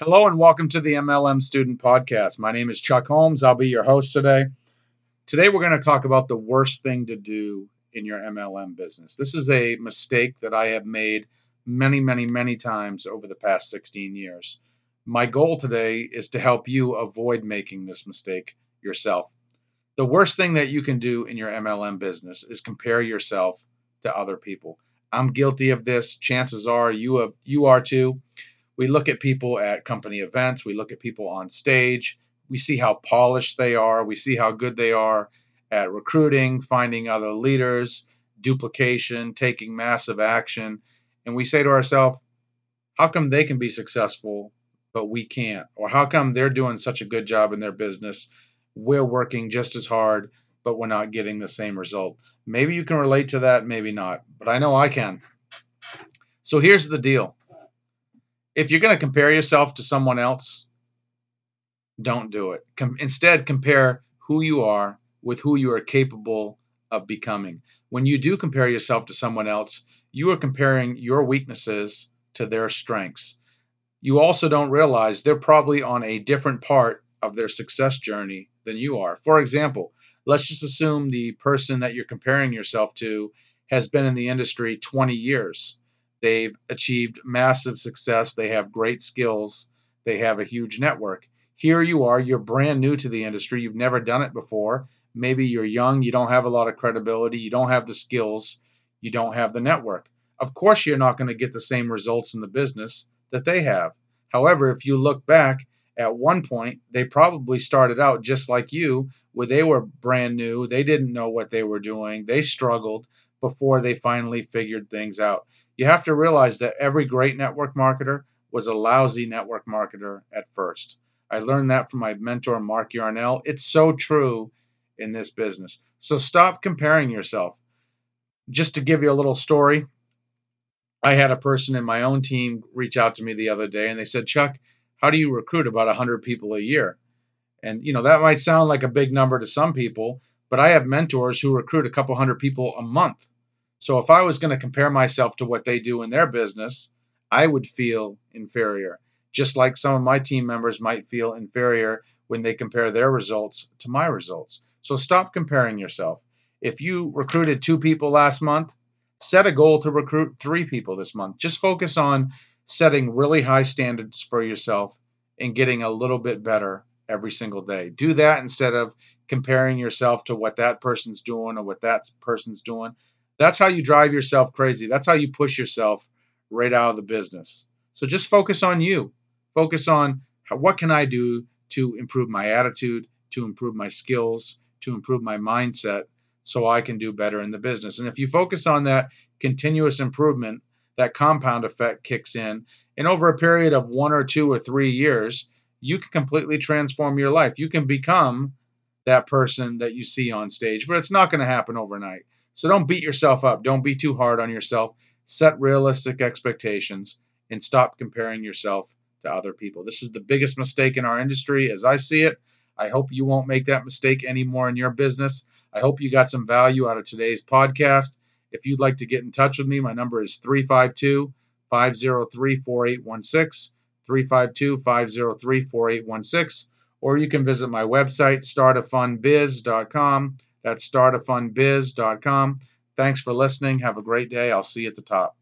Hello and welcome to the MLM Student Podcast. My name is Chuck Holmes. I'll be your host today. Today we're going to talk about the worst thing to do in your MLM business. This is a mistake that I have made many, many, many times over the past 16 years. My goal today is to help you avoid making this mistake yourself. The worst thing that you can do in your MLM business is compare yourself to other people. I'm guilty of this. Chances are you have, you are too. We look at people at company events, we look at people on stage, we see how polished they are, we see how good they are at recruiting, finding other leaders, duplication, taking massive action, and we say to ourselves, how come they can be successful but we can't? Or how come they're doing such a good job in their business? We're working just as hard, but we're not getting the same result. Maybe you can relate to that, maybe not, but I know I can. So here's the deal if you're going to compare yourself to someone else, don't do it. Com- instead, compare who you are with who you are capable of becoming. When you do compare yourself to someone else, you are comparing your weaknesses to their strengths. You also don't realize they're probably on a different part of their success journey than you are. For example, let's just assume the person that you're comparing yourself to has been in the industry 20 years. They've achieved massive success, they have great skills, they have a huge network. Here you are, you're brand new to the industry, you've never done it before. Maybe you're young, you don't have a lot of credibility, you don't have the skills, you don't have the network. Of course, you're not going to get the same results in the business that they have. However, if you look back, at one point, they probably started out just like you, where they were brand new. They didn't know what they were doing. They struggled before they finally figured things out. You have to realize that every great network marketer was a lousy network marketer at first. I learned that from my mentor, Mark Yarnell. It's so true in this business. So stop comparing yourself. Just to give you a little story, I had a person in my own team reach out to me the other day and they said, Chuck, how do you recruit about 100 people a year? And, you know, that might sound like a big number to some people, but I have mentors who recruit a couple hundred people a month. So if I was going to compare myself to what they do in their business, I would feel inferior, just like some of my team members might feel inferior when they compare their results to my results. So stop comparing yourself. If you recruited two people last month, set a goal to recruit three people this month. Just focus on setting really high standards for yourself and getting a little bit better every single day. Do that instead of comparing yourself to what that person's doing or what that person's doing. That's how you drive yourself crazy. That's how you push yourself right out of the business. So just focus on you. Focus on how, what can I do to improve my attitude, to improve my skills, to improve my mindset so I can do better in the business. And if you focus on that continuous improvement, that compound effect kicks in. And over a period of one or two or three years, you can completely transform your life. You can become that person that you see on stage, but it's not going to happen overnight. So don't beat yourself up. Don't be too hard on yourself. Set realistic expectations and stop comparing yourself to other people. This is the biggest mistake in our industry as I see it. I hope you won't make that mistake anymore in your business. I hope you got some value out of today's podcast. If you'd like to get in touch with me, my number is 352 503 4816. 352 503 4816. Or you can visit my website, startafunbiz.com. That's startafunbiz.com. Thanks for listening. Have a great day. I'll see you at the top.